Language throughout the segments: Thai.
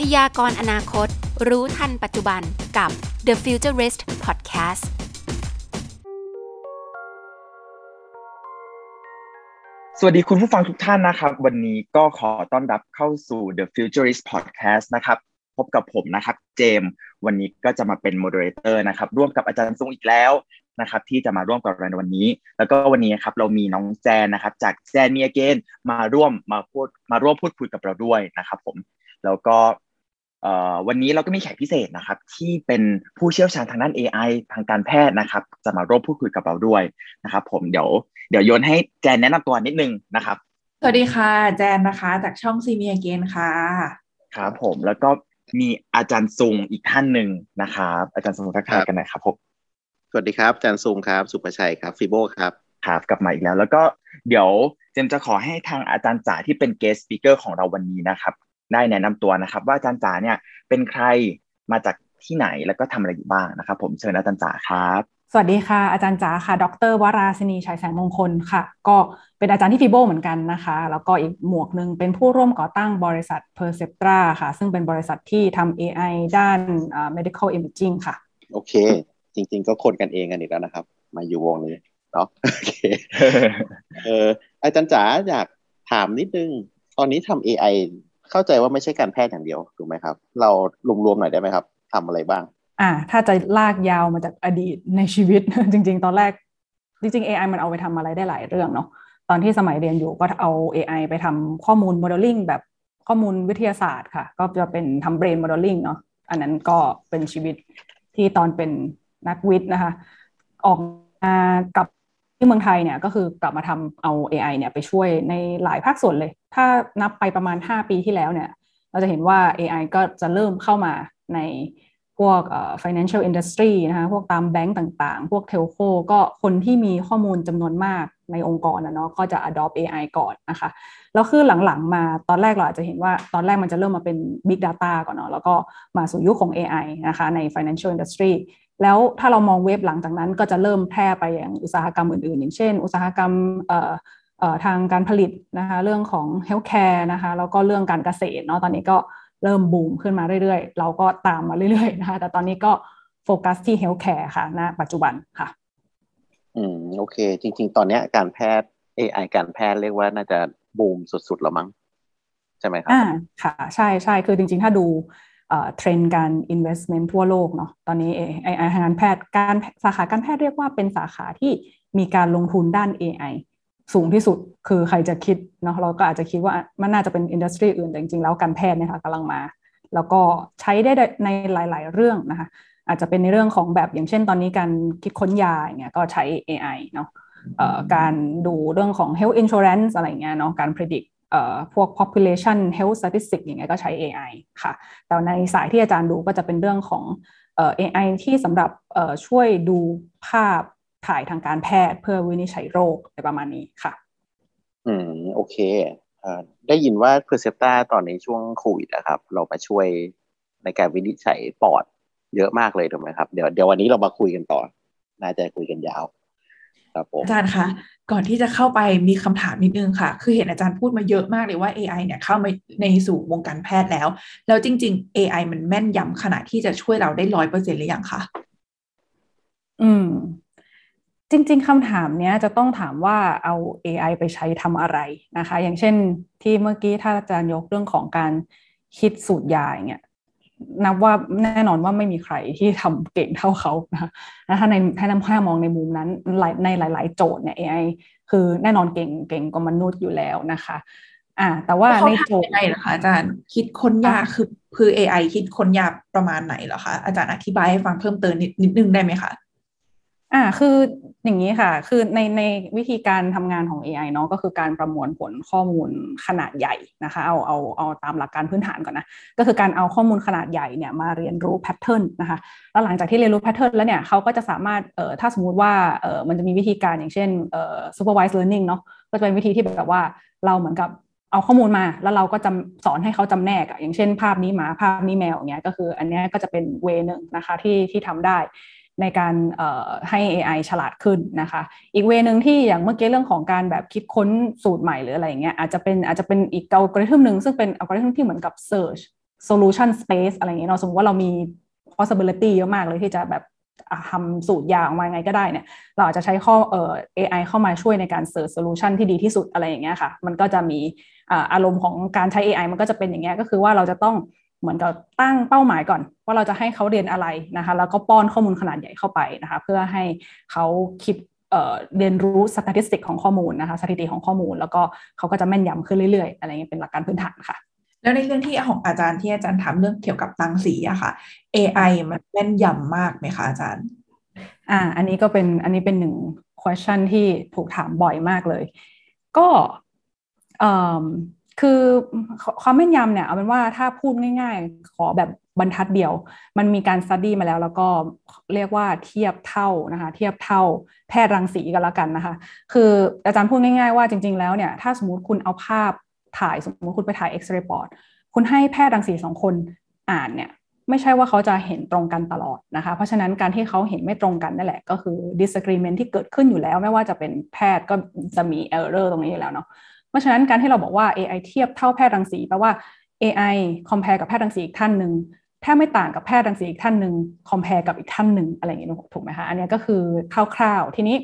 พยากรอนาคต รู้ทันปัจจุบันกับ The Futurist Podcast สวัสดีคุณผู้ฟังทุกท่านนะครับ วันนี้ก็ขอต้อนรับเข้าสู่ The Futurist Podcast นะครับ พบกับผมนะครับ เจมส์วันนี้ก็จะมาเป็น moderator นะครับ ร่วมกับอาจารย์ซุงอีกแล้วนะครับ ที่จะมาร่วมกับเราในวันนี้ แล้วก็วันนี้ครับเรามีน้องแจนนะครับ จากแจนเมียเกนมาร่วมมาพูดมาร่วมพูดคุยกับเราด้วยนะครับ ผม แล้วก็ วันนี้เราก็มีแขกพิเศษนะครับ ที่เป็นผู้เชี่ยวชาญทางด้าน AI ทางการแพทย์นะครับ จะมาร่วมพูดคุยกับเราด้วยนะครับ ผมเดี๋ยวเดี๋ยวโยนให้แจนแนะนำตัวนิดนึงนะครับ สวัสดีค่ะ แจนนะคะ จากช่องซีเมียเกนค่ะครับผมแล้วก็มีอาจารย์ซุงอีกท่านหนึ่งนะครับ อาจารย์ซุงทักทายกันหน่อยครับผมสวัสดีครับอาจารย์ซุงครับสุประชัยครับฟิโบครับครับกลับมาอีกแล้ว แล้วก็เดี๋ยวเจมจะขอให้ทางอาจารย์จ๋าที่เป็นเกสต์สปิเกอร์ของเราวันนี้นะครับ ได้แนะนำตัวนะครับ ว่าอาจารย์จ๋าเนี่ยเป็นใครมาจากที่ไหนแล้วก็ทำอะไรอยู่บ้างนะครับ ผมเชิญอาจารย์จ๋าครับสวัสดีค่ะ อาจารย์จ๋าค่ะ ดรวราศินีชัยแสงมงคลค่ะ ก็เป็นอาจารย์ที่ฟีโบเหมือนกันนะคะ แล้วก็อีกหมวกหนึ่งเป็นผู้ร่วมก่อตั้งบริษัท Perceptra ค่ะ ซึ่งเป็นบริษัทที่ทำ AI ด้าน medical imaging ค่ะ โอเค จริง ๆ ก็คนกันเองกันอีกแล้วนะครับ มาอยู่วงนี้เนาะโอเคเอออาจารย์จ๋าอยากถามนิดนึง ตอนนี้ทำ AI เข้าใจว่าไม่ใช่การแพทย์อย่างเดียวถูกไหมครับ เรารวมๆหน่อยได้ไหมครับทำอะไรบ้าง อ่า ถ้าจะลากยาวมาจากอดีตในชีวิต จริง ๆ ตอนแรก จริง ๆ AI มันเอาไปทำอะไรได้หลายเรื่องเนาะตอนที่สมัยเรียนอยู่ก็เอา AI ไปทำข้อมูลโมเดลลิ่งแบบข้อมูลวิทยาศาสตร์ค่ะ ก็จะเป็นทำ brain modeling เนาะอันนั้นก็เป็นชีวิตที่ตอนเป็นนักวิทย์นะคะ ออกมากับ ที่เมืองไทยเนี่ยก็คือกลับมาทำเอา AI เนี่ยไปช่วยในหลายภาคส่วนเลย ถ้านับไปประมาณ 5 ปีที่แล้วเนี่ยเราจะเห็นว่า AI ก็จะเริ่มเข้ามาในพวก financial industry นะคะพวกตามแบงก์ต่างๆ พวกเทลโคก็คนที่มีข้อมูลจำนวนมากในองค์กรนะเนาะก็จะ adopt AI ก่อนนะคะ แล้วคือหลังๆมาตอนแรกเราอาจจะเห็นว่าตอนแรกมันจะเริ่มมาเป็น big data ก่อนเนาะแล้วก็มาสู่ยุคของ AI นะคะใน financial industry แล้วถ้าเรามองเว็บหลังจากนั้นก็จะเริ่มแพร่ไปอย่างอุตสาหกรรมอื่นๆ อย่างเช่น อุตสาหกรรมทางการผลิตนะคะเรื่องของ healthcare นะคะแล้วก็เรื่องการเกษตรเนาะตอนนี้ก็เริ่มบูมขึ้นมาเรื่อยๆ เราก็ตามมาเรื่อยๆนะคะแต่ตอนนี้ก็โฟกัสที่ healthcare ค่ะณปัจจุบันค่ะ อืมโอเค จริง ๆ ตอนนี้การแพทย์ AI การแพทย์เรียกว่าน่าจะบูมสุดๆแล้วมั้ง ใช่ไหมครับอ่าค่ะ ใช่ใช่คือจริง ๆ ถ้าดู เทรนด์การ investment ทั่วโลกเนาะตอนนี้ไอไอทางการแพทย์การสาขาการแพทย์เรียกว่าเป็นสาขาที่มีการลงทุนด้าน AI สูงที่สุดคือใครจะคิดเนาะเราก็อาจจะคิดว่ามันน่าจะเป็นอินดัสทรีอื่นแต่จริงๆแล้วการแพทย์เนี่ยค่ะกำลังมา แล้วก็ใช้ได้ในหลาย ๆ เรื่องนะคะ อาจจะเป็นในเรื่องของแบบอย่างเช่นตอนนี้การคิดค้นยาอย่างเงี้ยก็ใช้ AI เนาะการดูเรื่องของ health insurance อะไรเงี้ยเนาะการ predict พวก population health statistics อย่างเงี้ยก็ใช้ AI ค่ะ แต่ในสายที่อาจารย์ดูก็จะเป็นเรื่องของ AI ที่สำหรับช่วยดูภาพถ่ายทางการแพทย์เพื่อวินิจฉัยโรคอะไรประมาณนี้ค่ะ อืม โอเคอได้ยินว่า p e r c e p t a ตอนนี้ช่วงโควิดนะครับ เรามาช่วยในการวินิจฉัยปอดเยอะมากเลยถูกไหมครับ เดี๋ยวเดี๋ยววันนี้เรามาคุยกันต่อ น่าจะคุยกันยาว ครับผมอาจารย์คะ ก่อนที่จะเข้าไปมีคำถามนิดนึงค่ะ คือเห็นอาจารย์พูดมาเยอะมากเลยว่า AI เนี่ยเข้ามาในสู่วงการแพทย์แล้ว แล้วจริง ๆ AI มันแม่นยำขนาดที่จะช่วยเราได้ร้อยเปอร์เซ็นต์หรือยังคะ อืม จริง ๆคำถามเนี้ยจะต้องถามว่าเอา AI ไปใช้ทำอะไรนะคะ อย่างเช่นที่เมื่อกี้ถ้าอาจารย์ยกเรื่องของการคิดสูตรยาอย่างเงี้ย นับว่าแน่นอนว่าไม่มีใครที่ทำเก่งเท่าเขานะถ้าในถ้านำห้ามองในมุมนั้นในหลาย ๆ โจทย์เนี่ย AI คือแน่นอนเก่งเก่งกว่ามนุษย์อยู่แล้วนะคะ อ่า แต่ว่าในโจทย์ยังไหนะคะอาจารย์คิดค้นยากคือคือ AI คิดค้นยากประมาณไหนเหรอคะอาจารย์อธิบายให้ฟังเพิ่มเติมนิดนิดนึงได้ไหมคะ อ่าคืออย่างนี้ค่ะ คือในในวิธีการทำงานของ AI เนาะก็คือการประมวลผลข้อมูลขนาดใหญ่นะคะเอาเอาเอาตามหลักการพื้นฐานก่อนนะก็คือการเอาข้อมูลขนาดใหญ่เนี่ยมาเรียนรู้แพทเทิร์นนะคะแล้วหลังจากที่เรียนรู้แพทเทิร์นแล้วเนี่ยเขาก็จะสามารถเอ่อถ้าสมมุติว่าเอ่อมันจะมีวิธีการอย่างเช่นเอ่อ supervised learning เนาะก็จะเป็นวิธีที่แบบว่าเราเหมือนกับเอาข้อมูลมาแล้วเราก็จำสอนให้เขาจำแนกอะอย่างเช่น ภาพนี้หมาภาพนี้แมวอย่างเงี้ยก็คือ อันนี้ก็จะเป็นเวนึงนะคะที่ที่ทำได้ ในการให้ AI ฉลาดขึ้นนะคะ อีก way นึงที่อย่างเมื่อกี้เรื่องของการแบบคิดค้นสูตรใหม่หรืออะไรเงี้ยอาจจะเป็นอาจจะเป็นอีกอัลกอริทึมหนึ่งซึ่งเป็นอัลกอริทึมที่เหมือนกับ Search solution space อะไรอย่างเงี้ยเราสมมติว่าเรามี possibility เยอะมากเลยที่จะแบบทำสูตรยาออกมาไงก็ได้เนี่ย เราอาจจะใช้ข้อเอ่อ AI เข้ามาช่วยในการ search solution ที่ดีที่สุดอะไรอย่างเงี้ยค่ะ มันก็จะมีอารมณ์ของการใช้ AI มันก็จะเป็นอย่างเงี้ยก็คือว่าเราจะต้อง เหมือนกับตั้งเป้าหมายก่อน ว่าเราจะให้เขาเรียนอะไรนะคะแล้วก็ป้อนข้อมูลขนาดใหญ่เข้าไปนะคะเพื่อให้เขาคิดเรียนรู้สถิติของข้อมูลนะคะสถิติของข้อมูล แล้วก็เขาก็จะแม่นยำขึ้นเรื่อยๆ อะไรเงี้ยเป็นหลักการพื้นฐานค่ะ แล้วในเรื่องที่ของอาจารย์ที่อาจารย์ถามเรื่องเกี่ยวกับตังสีอะค่ะ AI มันแม่นยำมากไหมคะอาจารย์อ่าอันนี้ก็เป็นอันนี้เป็นหนึ่ง question ที่ถูกถามบ่อยมากเลย ก็ คือความแม่นยำเนี่ยเอาเป็นว่าถ้าพูดง่าย ๆ ขอแบบบรรทัดเดียว มันมีการสตดี้มาแล้ว แล้วก็เรียกว่าเทียบเท่านะคะเทียบเท่าแพทย์รังสีกันแล้วกันนะคะ คืออาจารย์พูดง่าย ๆ ว่าจริง ๆ แล้วเนี่ยถ้าสมมติคุณเอาภาพถ่ายสมมติคุณไปถ่ายเอ็กซเรย์ปอดคุณให้แพทย์รังสีสองคนอ่านเนี่ยไม่ใช่ว่าเขาจะเห็นตรงกันตลอดนะคะ เพราะฉะนั้นการที่เขาเห็นไม่ตรงกันนั่นแหละ ก็คือ disagreement ที่เกิดขึ้นอยู่แล้ว ไม่ว่าจะเป็นแพทย์ก็จะมี error ตรงนี้อยู่แล้วเนาะ เพราะฉะนั้นการที่เราบอกว่า AI เทียบเท่าแพทย์รังสีแปลว่า AI compare กับแพทย์รังสีอีกท่านหนึ่งแทบไม่ต่างกับแพทย์รังสีอีกท่านหนึ่ง compare กับอีกท่านหนึ่งอะไรอย่างนี้ถูกไหมคะอันนี้ก็คือคร่าวๆ ทีนี้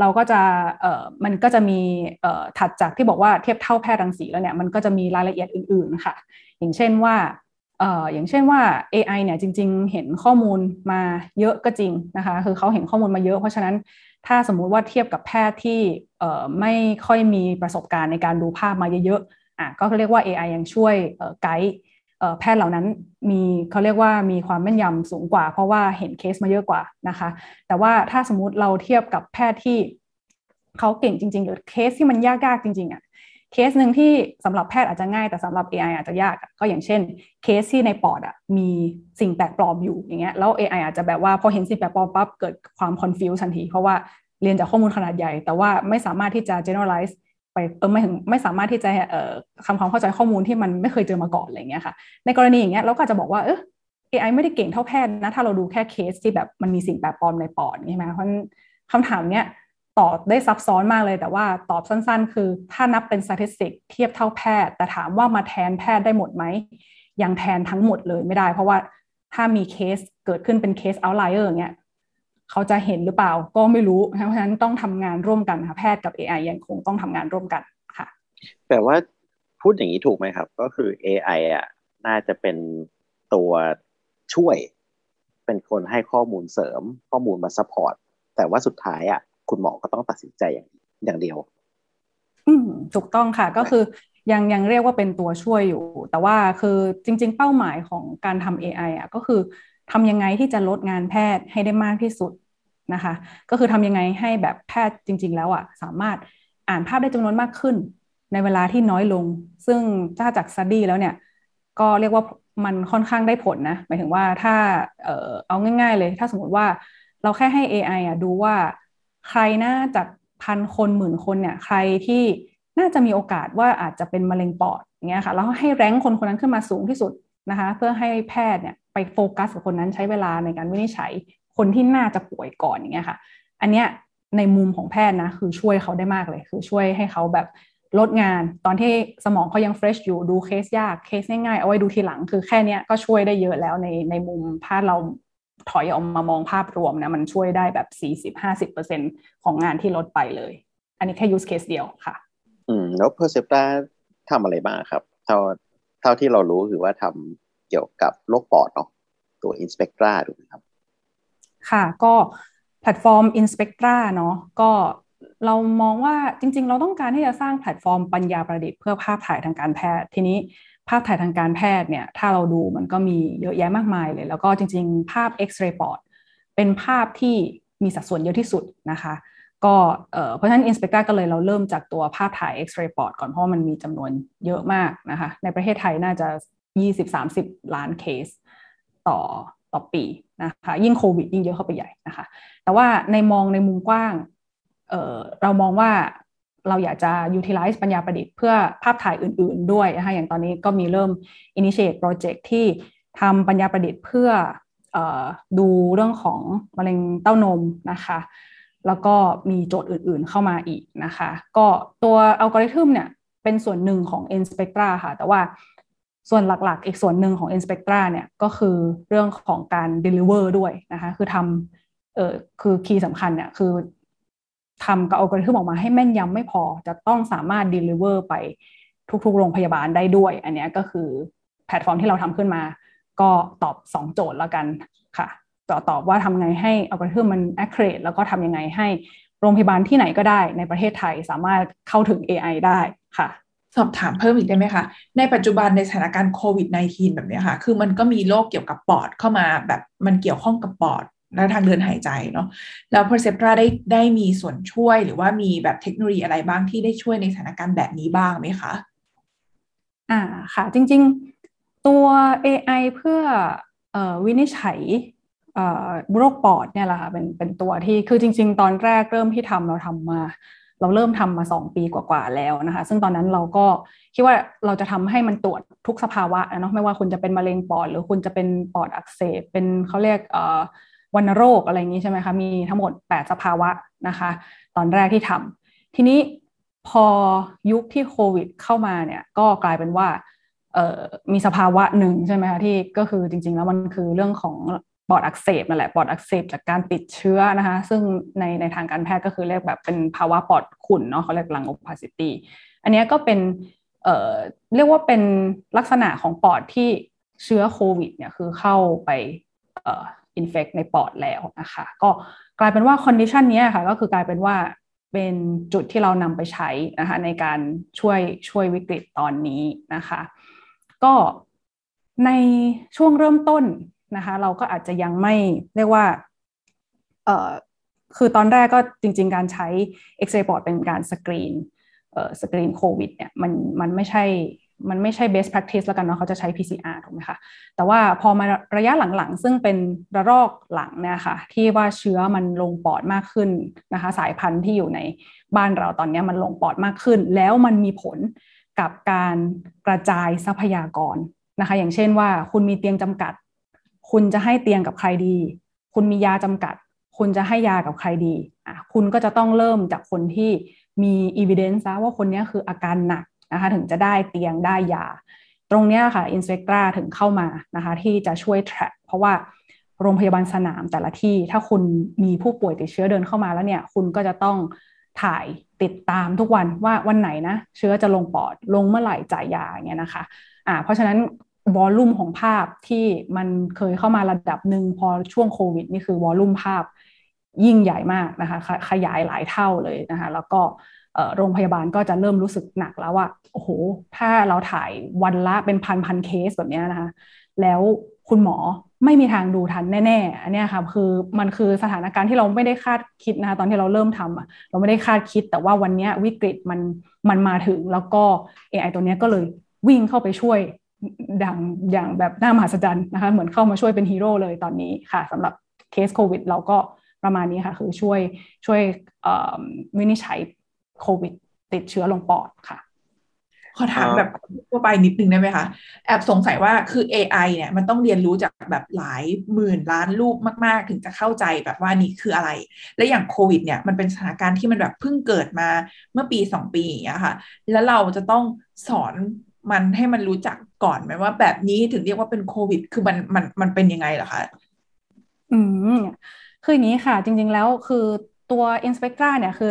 เราก็จะเอ่อมันก็จะมีเอ่อถัดจากที่บอกว่าเทียบเท่าแพทย์รังสีแล้วเนี่ยมันก็จะมีรายละเอียดอื่นๆค่ะอย่างเช่นว่าเอ่ออย่างเช่นว่า AI เนี่ยจริง ๆ เห็นข้อมูลมาเยอะก็จริงนะคะคือเขาเห็นข้อมูลมาเยอะ เพราะฉะนั้น ถ้าสมมุติว่าเทียบกับแพทย์ที่ไม่ค่อยมีประสบการณ์ในการดูภาพมาเยอะๆอะก็เรียกว่า AI ยังช่วยไกด์แพทย์เหล่านั้นมีเขาเรียกว่ามีความแม่นยำสูงกว่า เพราะว่าเห็นเคสมาเยอะกว่านะคะ แต่ว่าถ้าสมมุติเราเทียบกับแพทย์ที่เขาเก่งจริง ๆ หรือเคสที่มันยากๆจริงๆอะ เคสหนึ่งที่สำหรับแพทย์อาจจะง่ายแต่สำหรับ AI อาจจะยากก็อย่างเช่น เคสที่ในปอดอะมีสิ่งแปลกปลอมอยู่อย่างเงี้ยแล้ว AI อาจจะแบบว่าพอเห็นสิ่งแปลกปลอมปั๊บเกิดความ confuse ทันที เพราะว่าเรียนจากข้อมูลขนาดใหญ่ แต่ว่าไม่สามารถที่จะ generalize ไปเออไม่ถึงไม่สามารถที่จะเอ่อทำความเข้าใจข้อมูลที่มันไม่เคยเจอมาก่อนอะไรเงี้ยค่ะ ในกรณีอย่างเงี้ยเราก็จะบอกว่าเออ AI ไม่ได้เก่งเท่าแพทย์นะถ้าเราดูแค่เคสที่แบบมันมีสิ่งแปลกปลอมในปอดใช่ไหมเพราะคำถามเนี้ย ตอบได้ซับซ้อนมากเลย แต่ว่าตอบสั้นๆ คือถ้านับเป็นสถิติเทียบเท่าแพทย์ แต่ถามว่ามาแทนแพทย์ได้หมดไหมยังแทนทั้งหมดเลยไม่ได้ เพราะว่าถ้ามีเคสเกิดขึ้นเป็นเคส outlier เงี้ยเขาจะเห็นหรือเปล่าก็ไม่รู้ เพราะฉะนั้นต้องทำงานร่วมกันค่ะแพทย์กับ AI ยังคงต้องทำงานร่วมกันค่ะ แต่ว่าพูดอย่างนี้ถูกไหมครับ ก็คือ AI อะน่าจะเป็นตัวช่วย เป็นคนให้ข้อมูลเสริม ข้อมูลมา support แต่ว่าสุดท้ายอะ คุณหมอก็ต้องตัดสินใจอย่างอย่างเดียว อืมถูกต้องค่ะก็คือยังยังเรียกว่าเป็นตัวช่วยอยู่ แต่ว่าคือจริง ๆ เป้าหมายของการทำ AI อะก็คือทำยังไงที่จะลดงานแพทย์ให้ได้มากที่สุดนะคะ ก็คือทำยังไงให้แบบแพทย์จริง ๆ แล้วอะสามารถอ่านภาพได้จำนวนมากขึ้น ในเวลาที่น้อยลง ซึ่งถ้าจากสตี้แล้วเนี่ยก็เรียกว่ามันค่อนข้างได้ผลนะ หมายถึงว่าถ้าเออเอาง่าย ๆ เลย ถ้าสมมติว่าเราแค่ให้ AI อะดูว่า ใครน่าจากพันคนหมื่นคนเนี่ยใครที่น่าจะมีโอกาสว่าอาจจะเป็นมะเร็งปอดเงี้ยค่ะแล้วให้แรงคนคนนั้นขึ้นมาสูงที่สุดนะคะเพื่อให้แพทย์เนี่ยไปโฟกัสกับคนนั้นใช้เวลาในการวินิจฉัยคนที่น่าจะป่วยก่อนอย่างเงี้ยค่ะ อันเนี้ยในมุมของแพทย์นะคือช่วยเขาได้มากเลย คือช่วยให้เขาแบบลดงานตอนที่สมองเขายังเฟรชอยู่ดูเคสยากเคสง่ายๆ เอาไว้ดูทีหลัง คือแค่นี้ก็ช่วยได้เยอะแล้วในในมุมแพทย์เรา ถอยออกมามองภาพรวมนะมันช่วยได้แบบ 40-50%ของงานที่ลดไปเลย อันนี้แค่ use case เดียวค่ะ อืม แล้ว Perceptra ทำอะไรบ้างครับ เท่าเท่าที่เรารู้คือว่าทำเกี่ยวกับโรคปอดเนาะตัว Inspectra ถูกไหมครับ ค่ะก็แพลตฟอร์ม Inspectra เนาะก็เรามองว่าจริง ๆ เราต้องการที่จะสร้างแพลตฟอร์มปัญญาประดิษฐ์เพื่อภาพถ่ายทางการแพทย์ทีนี้ ภาพถ่ายทางการแพทย์เนี่ยถ้าเราดูมันก็มีเยอะแยะมากมายเลย แล้วก็จริง ๆ ภาพเอ็กซเรย์ปอดเป็นภาพที่มีสัดส่วนเยอะที่สุดนะคะก็เพราะฉะนั้น Inspector ก็เลยเราเริ่มจากตัวภาพถ่ายเอ็กซเรย์ปอดก่อนเพราะมันมีจำนวนเยอะมากนะคะในประเทศไทยน่าจะ 20-30 ล้านเคสต่อต่อปีนะคะยิ่งโควิดยิ่งเยอะเข้าไปใหญ่นะคะแต่ว่าในมองในมุมกว้างเเรามองว่า เราอยากจะ utilize ปัญญาประดิษฐ์เพื่อภาพถ่ายอื่น ๆ ด้วยนะคะอย่างตอนนี้ก็มีเริ่ม initiate project ที่ทำปัญญาประดิษฐ์เพื่ออดูเรื่องของมะเร็งเต้านมนะคะแล้วก็มีโจทย์อื่นๆเข้ามาอีกนะคะ ก็ตัวอัลกอริทึมเนี่ยเป็นส่วนหนึ่งของ n spectra ค่ะ แต่ว่าส่วนหลักๆ อีกส่วนหนึ่งของ n spectra เนี่ยก็คือเรื่องของการ deliver ด้วยนะคะ คือทำเออคือคีย์สำคัญเนี่ยคือ ทำกับอัลกอริทึมออกมาให้แม่นยำไม่พอ จะต้องสามารถ deliver ไปทุกๆ โรงพยาบาลได้ด้วย อันนี้ก็คือแพลตฟอร์มที่เราทำขึ้นมา ก็ตอบ 2 โจทย์แล้วกันค่ะต่อตอบว่าทำไงให้อัลกอริทึมมัน accurate แล้วก็ทำยังไงให้โรงพยาบาลที่ไหนก็ได้ในประเทศไทยสามารถเข้าถึง AI ได้ค่ะ สอบถามเพิ่มอีกได้ไหมคะ ในปัจจุบันในสถานการณ์โควิด -19 แบบนี้ค่ะ คือมันก็มีโรคเกี่ยวกับปอดเข้ามาแบบมันเกี่ยวข้องกับปอด และทางเดินหายใจเนาะแล้ว Perceptra ได้ได้มีส่วนช่วยหรือว่ามีแบบเทคโนโลยีอะไรบ้างที่ได้ช่วยในสถานการณ์แบบนี้บ้างไหมคะอ่าค่ะจริง ๆตัว AI เพื่ออวินิจฉัยโรคปอดเนี่ยแหละค่ะเป็นเป็นตัวที่คือจริง ๆ ตอนแรกเริ่มที่ทำเราทำมา เราเริ่มทำมาสองปีกว่าๆแล้วนะคะ ซึ่งตอนนั้นเราก็คิดว่าเราจะทำให้มันตรวจทุกสภาวะนะเนาะไม่ว่าคุณจะเป็นมะเร็งปอด หรือคุณจะเป็นปอดอักเสบเป็นเขาเรียก วัณโรคอะไรอย่างนี้ใช่ไหมคะมีทั้งหมด 8 สภาวะนะคะ ตอนแรกที่ทำทีนี้พอยุคที่โควิดเข้ามาเนี่ยก็กลายเป็นว่ามีสภาวะหนึ่งใช่ไหมคะที่ก็คือจริง ๆ แล้วมันคือเรื่องของปอดอักเสบนั่นแหละปอดอักเสบจากการติดเชื้อนะคะซึ่งในในทางการแพทย์ก็คือเรียกแบบเป็นภาวะปอดขุ่นเนาะเขาเรียกลังโอพาซิตี้อันนี้ก็เป็นเเรียกว่าเป็นลักษณะของปอดที่เชื้อโควิดเนี่ยคือเข้าไป อินเฟกในปอดแล้วนะคะ ก็กลายเป็นว่า condition นี้ค่ะก็คือกลายเป็นว่าเป็นจุดที่เรานำไปใช้นะคะในการช่วยช่วยวิกฤตตอนนี้นะคะ ก็ในช่วงเริ่มต้นนะคะ เราก็อาจจะยังไม่เรียกว่าเอ่อคือตอนแรกก็จริง ๆ การใช้ X-ray ปอด เป็นการสกรีนเอ่อสกรีนโควิดเนี่ยมันมันไม่ใช่ มันไม่ใช่ best practice แล้วกันเนาะเขาจะใช้ PCR ถูกไหมคะ แต่ว่าพอมาระยะหลังๆ ซึ่งเป็นระลอกหลังเนี่ยค่ะ ที่ว่าเชื้อมันลงปอดมากขึ้นนะคะ สายพันธุ์ที่อยู่ในบ้านเราตอนนี้มันลงปอดมากขึ้น แล้วมันมีผลกับการกระจายทรัพยากรนะคะ อย่างเช่นว่าคุณมีเตียงจำกัด คุณจะให้เตียงกับใครดี คุณมียาจำกัด คุณจะให้ยากับใครดีอะคุณก็จะต้องเริ่มจากคนที่มี evidence ว่าคนนี้คืออาการหนัก นะคะถึงจะได้เตียงได้ยา ตรงนี้ค่ะอินสเปกตราถึงเข้ามานะคะที่จะช่วย track เพราะว่าโรงพยาบาลสนามแต่ละที่ถ้าคุณมีผู้ป่วยติดเชื้อเดินเข้ามาแล้วเนี่ยคุณก็จะต้องถ่ายติดตามทุกวันว่าวันไหนนะเชื้อจะลงปอดลงเมื่อไหร่จ่ายยาเงี้ยนะคะอ่าเพราะฉะนั้นวอลลุ่มของภาพที่มันเคยเข้ามาระดับหนึ่งพอช่วงโควิดนี่คือวอลลุ่มภาพยิ่งใหญ่มากนะคะขยายหลายเท่าเลยนะคะแล้วก็ โรงพยาบาลก็จะเริ่มรู้สึกหนักแล้วว่าโอ้โห ถ้าเราถ่ายวันละเป็นพันพันเคสแบบนี้นะคะ แล้วคุณหมอไม่มีทางดูทันแน่ๆ อันนี้ค่ะคือมันคือสถานการณ์ที่เราไม่ได้คาดคิดนะคะตอนที่เราเริ่มทำเราไม่ได้คาดคิด แต่ว่าวันนี้วิกฤตมันมันมาถึงแล้วก็ AI ตัวนี้ก็เลยวิ่งเข้าไปช่วยดังอย่างแบบน่ามหัศจรรย์นะคะเหมือนเข้ามาช่วยเป็นฮีโร่เลยตอนนี้ค่ะสำหรับเคสโควิดเราก็ประมาณนี้ค่ะ คือช่วยช่วยวินิจฉัย โควิด ติดเชื้อลงปอดค่ะ ขอถามแบบทั่วไปนิดนึงได้ไหมคะแอบสงสัยว่าคือ AI เนี่ยมันต้องเรียนรู้จากแบบหลายหมื่นล้านรูปมาก ๆ ถึงจะเข้าใจแบบว่านี่คืออะไร และอย่างโควิด เนี่ยมันเป็นสถานการณ์ที่มันแบบเพิ่งเกิดมาเมื่อปีสองปีอย่างเงี้ยค่ะ แล้วเราจะต้องสอนมันให้มันรู้จักก่อนไหมว่าแบบนี้ถึงเรียกว่าเป็นโควิด คือมันมันมันเป็นยังไงเหรอคะ อืม คืออย่างนี้ค่ะ จริง ๆ แล้วคือ ตัว Inspectra เนี่ยคือ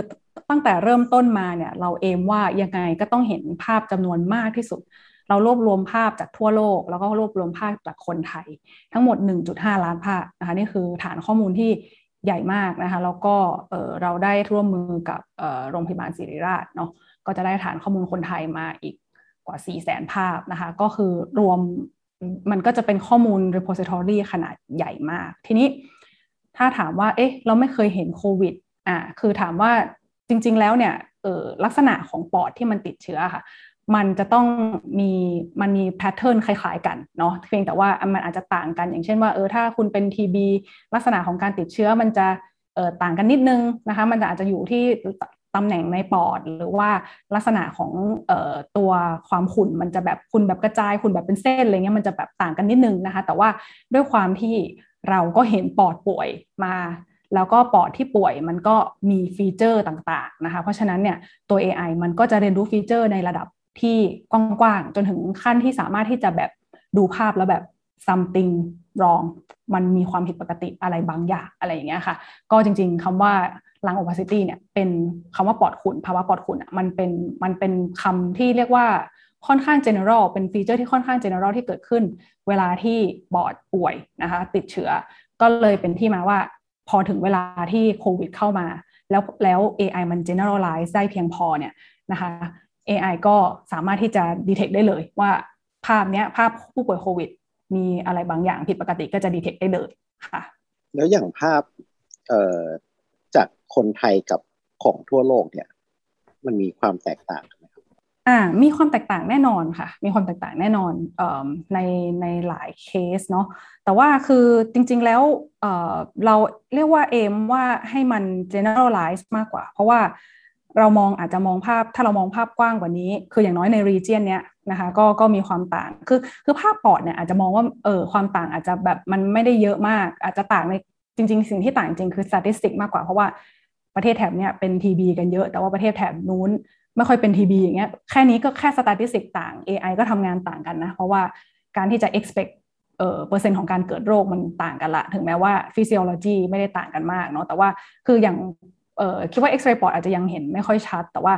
ตั้งแต่เริ่มต้นมาเนี่ยเราเอมว่ายังไงก็ต้องเห็นภาพจำนวนมากที่สุด เรารวบรวมภาพจากทั่วโลก แล้วก็รวบรวมภาพจากคนไทย ทั้งหมด 1.5 ล้านภาพนะคะนี่คือฐานข้อมูลที่ใหญ่มากนะคะแล้วก็เราได้ร่วมมือกับโรงพยาบาลศิริราชเนาะก็จะได้ฐานข้อมูลคนไทยมาอีกกว่า 4 0 0แสนภาพนะคะก็คือรวมมันก็จะเป็นข้อมูล repository ขนาดใหญ่มาก ทีนี้ถ้าถามว่า เอ๊ะ เราไม่เคยเห็นโควิด อ่าคือถามว่าจริง ๆ แล้วเนี่ยเออลักษณะของปอดที่มันติดเชื้อค่ะ มันจะต้องมีมันมีแพทเทิร์นคล้าย ๆ กันเนาะเพียงแต่ว่ามันอาจจะต่างกันอย่างเช่นว่าเออถ้าคุณเป็นทีบีลักษณะของการติดเชื้อมันจะเออต่างกันนิดนึงนะคะมันอาจจะอยู่ที่ตำแหน่งในปอดหรือว่าลักษณะของเออตัวความขุ่นมันจะแบบคุณแบบกระจายคุณแบบเป็นเส้นอะไรเงี้ยมันจะแบบต่างกันนิดนึงนะคะ แต่ว่าด้วยความที่เราก็เห็นปอดป่วยมา แล้วก็ปอดที่ป่วยมันก็มีฟีเจอร์ต่างๆนะคะ เพราะฉะนั้นเนี่ยตัว AI มันก็จะเรียนรู้ฟีเจอร์ในระดับที่กว้างๆ จนถึงขั้นที่สามารถที่จะแบบดูภาพแล้วแบบ something wrong มันมีความผิดปกติอะไรบางอย่างอะไรอย่างเงี้ยค่ะ ก็จริงๆคำว่า lung opacity เนี่ยเป็นคำว่าปอดขุ่นภาวะปอดขุ่นอะมันเป็นมันเป็นคำที่เรียกว่าค่อนข้าง general เป็นฟีเจอร์ที่ค่อนข้าง general ที่เกิดขึ้น เวลาที่ปอดป่วยนะคะติดเชื้อ ก็เลยเป็นที่มาว่า พอถึงเวลาที่โควิดเข้ามา แล้วแล้ว AI มัน generalize ได้เพียงพอเนี่ยนะคะ AI ก็สามารถที่จะ detect ได้เลยว่าภาพเนี้ยภาพผู้ป่วยโควิด มีอะไรบางอย่างผิดปกติก็จะ detect ได้เลยค่ะ แล้วอย่างภาพเอ่อจากคนไทยกับของทั่วโลกเนี่ย มันมีความแตกต่างกัน อ่ามีความแตกต่างแน่นอนค่ะ มีความแตกต่างแน่นอนเอ่อในในหลายเคสเนาะแต่ว่าคือจริงๆแล้วเอ่อเราเรียกว่าเอมว่าให้มัน generalize มากกว่า เพราะว่าเรามองอาจจะมองภาพถ้าเรามองภาพกว้างกว่านี้ คืออย่างน้อยใน region เนี้ยนะคะก็ก็มีความต่างคือคือภาพปอดเนี่ยอาจจะมองว่าเออความต่างอาจจะแบบมันไม่ได้เยอะมาก อาจจะต่างในจริง ๆ สิ่งที่ต่างจริงคือ statistic มากกว่าเพราะว่าประเทศแถบเนี้ยเป็น TB กันเยอะ แต่ว่าประเทศแถบนู้น ไม่ค่อยเป็น TB อย่างเงี้ยแค่นี้ก็แค่ statistic ต่าง AI ก็ทำงานต่างกันนะ เพราะว่าการที่จะ expect เอ่อเปอร์เซ็นต์ของการเกิดโรคมันต่างกันละ ถึงแม้ว่า physiology ไม่ได้ต่างกันมากเนาะแต่ว่าคืออย่างเอ่อคิดว่า X-ray ปอดอาจจะยังเห็นไม่ค่อยชัด แต่ว่า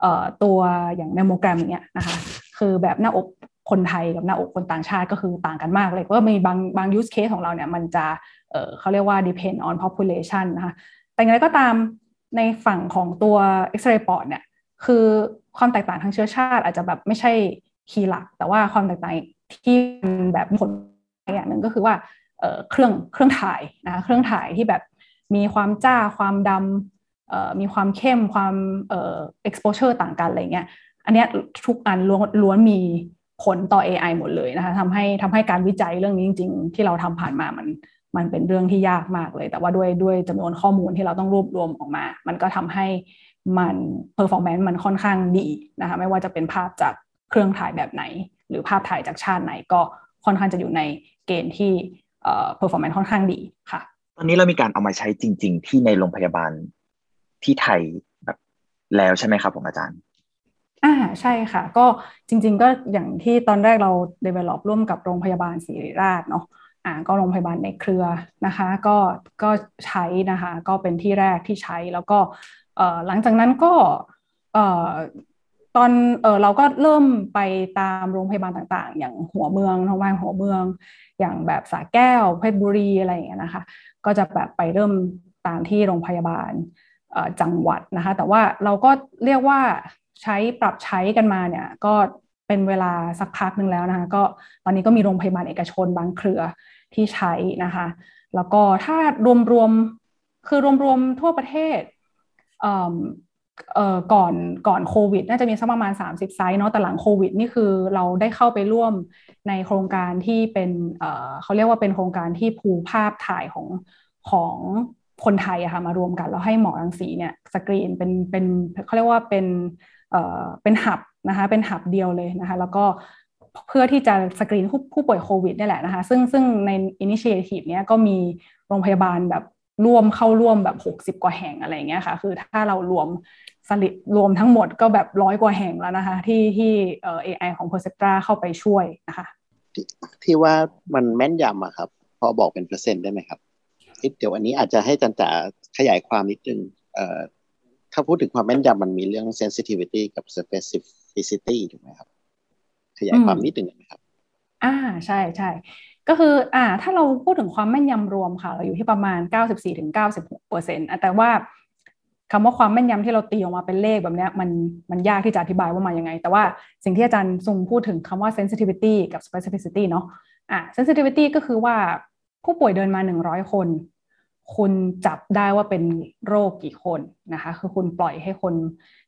เอ่อตัวอย่าง mammogram เนี้ยนะคะคือแบบหน้าอกคนไทยกับหน้าอกคนต่างชาติก็คือต่างกันมากเลยว่ามีบางบาง use case ของเราเนี่ยมันจะเอ่อเขาเรียกว่า depend on population นะคะแต่อย่างไรก็ตามในฝั่งของตัว X-ray ปอดเนี่ย คือความแตกต่างทางเชื้อชาติ อาจจะแบบไม่ใช่คีย์หลัก แต่ว่าความแตกต่างที่แบบผลอย่างหนึ่งก็คือว่าเครื่องเครื่องถ่ายนะเครื่องถ่ายที่แบบมีความจ้าความดำมีความเข้มความเอ่อ exposure ต่างกันอะไรเงี้ยอันนี้ทุกอันล้วนล้วนมีผลต่อ AI หมดเลยนะคะทำให้ทำให้การวิจัยเรื่องนี้จริง ๆ ที่เราทำผ่านมามัน มันเป็นเรื่องที่ยากมากเลย แต่ว่าด้วยด้วยจำนวนข้อมูลที่เราต้องรวบรวมออกมา มันก็ทำให้มัน performance มันค่อนข้างดีนะคะไม่ว่าจะเป็นภาพจากเครื่องถ่ายแบบไหน หรือภาพถ่ายจากชาติไหนก็ค่อนข้างจะอยู่ในเกณฑ์ที่เอ่อ performance ค่อนข้างดีค่ะ ตอนนี้เรามีการเอามาใช้จริง ๆ ที่ในโรงพยาบาลที่ไทยแบบแล้วใช่ไหมครับผมอาจารย์อ่าใช่ค่ะ ก็จริง ๆ ก็อย่างที่ตอนแรกเรา develop ร่วมกับโรงพยาบาลศิริราชเนาะ อ่าก็โรงพยาบาลในเครือนะคะ ก็ก็ใช้นะคะ ก็เป็นที่แรกที่ใช้แล้วก็เอ่อหลังจากนั้นก็เอ่อตอนเออเราก็เริ่มไปตามโรงพยาบาลต่างๆ อย่างหัวเมืองโรงพยาบาลหัวเมือง อย่างแบบสาแก้วเพชรบุรีอะไรอย่างเงี้ยนะคะ ก็จะแบบไปเริ่มตามที่โรงพยาบาลจังหวัดนะคะ แต่ว่าเราก็เรียกว่าใช้ปรับใช้กันมาเนี่ยก็ เป็นเวลาสักพักหนึ่งแล้วนะคะก็ตอนนี้ก็มีโรงพยาบาลเอกชนบางเครือที่ใช้นะคะ แล้วก็ถ้ารวมๆคือรวมๆทั่วประเทศเออก่อนก่อนโควิด น่าจะมีสักประมาณ 30 ไซส์เนาะแต่หลังโควิด นี่คือเราได้เข้าไปร่วมในโครงการที่เป็นเเขาเรียกว่าเป็นโครงการที่ pool ภาพถ่ายของของคนไทยอะค่ะมารวมกัน แล้วให้หมอรังสีเนี่ยสกรีนเป็นเป็นเขาเรียกว่าเป็นเเป็น hub นะคะเป็น hub เดียวเลยนะคะแล้วก็เพื่อที่จะสกรีนผู้ป่วยโควิดนี่แหละนะคะซึ่งซึ่งใน initiative เนี้ยก็มีโรงพยาบาลแบบร่วมเข้าร่วมแบบ 60 กว่าแห่งอะไรเงี้ยค่ะ คือถ้าเรารวมสลิดรวมทั้งหมดก็แบบร้อยกว่าแห่งแล้วนะคะ ที่ที่เอ่อ AI ของ Perceptra เข้าไปช่วยนะคะทที่ว่ามันแม่นยำอะครับ พอบอกเป็นเปอร์เซ็นต์ได้ไหมครับเดี๋ยวอันนี้อาจจะให้จันจ๋าขยายความนิดนึงถ้าพูดถึงความแม่นยำมันมีเรื่อง sensitivity กับ specificity ถูกไหมครับ ขยายความนิดนึงไหมครับ อ่าใช่ใช่ก็คืออ่าถ้าเราพูดถึงความแม่นยำรวมค่ะ เราอยู่ที่ประมาณ 94-96เปอร์เซ็นต์แต่ว่าคำว่าความแม่นยำที่เราตีออกมาเป็นเลขแบบนี้มันมันยากที่จะอธิบายว่ามายังไง แต่ว่าสิ่งที่อาจารย์ซุงพูดถึงคำว่า sensitivity กับ specificity เนาะอะ sensitivity ก็คือว่าผู้ป่วยเดินมา 100 คน คุณจับได้ว่าเป็นโรคกี่คนนะคะ คือคุณปล่อยให้คน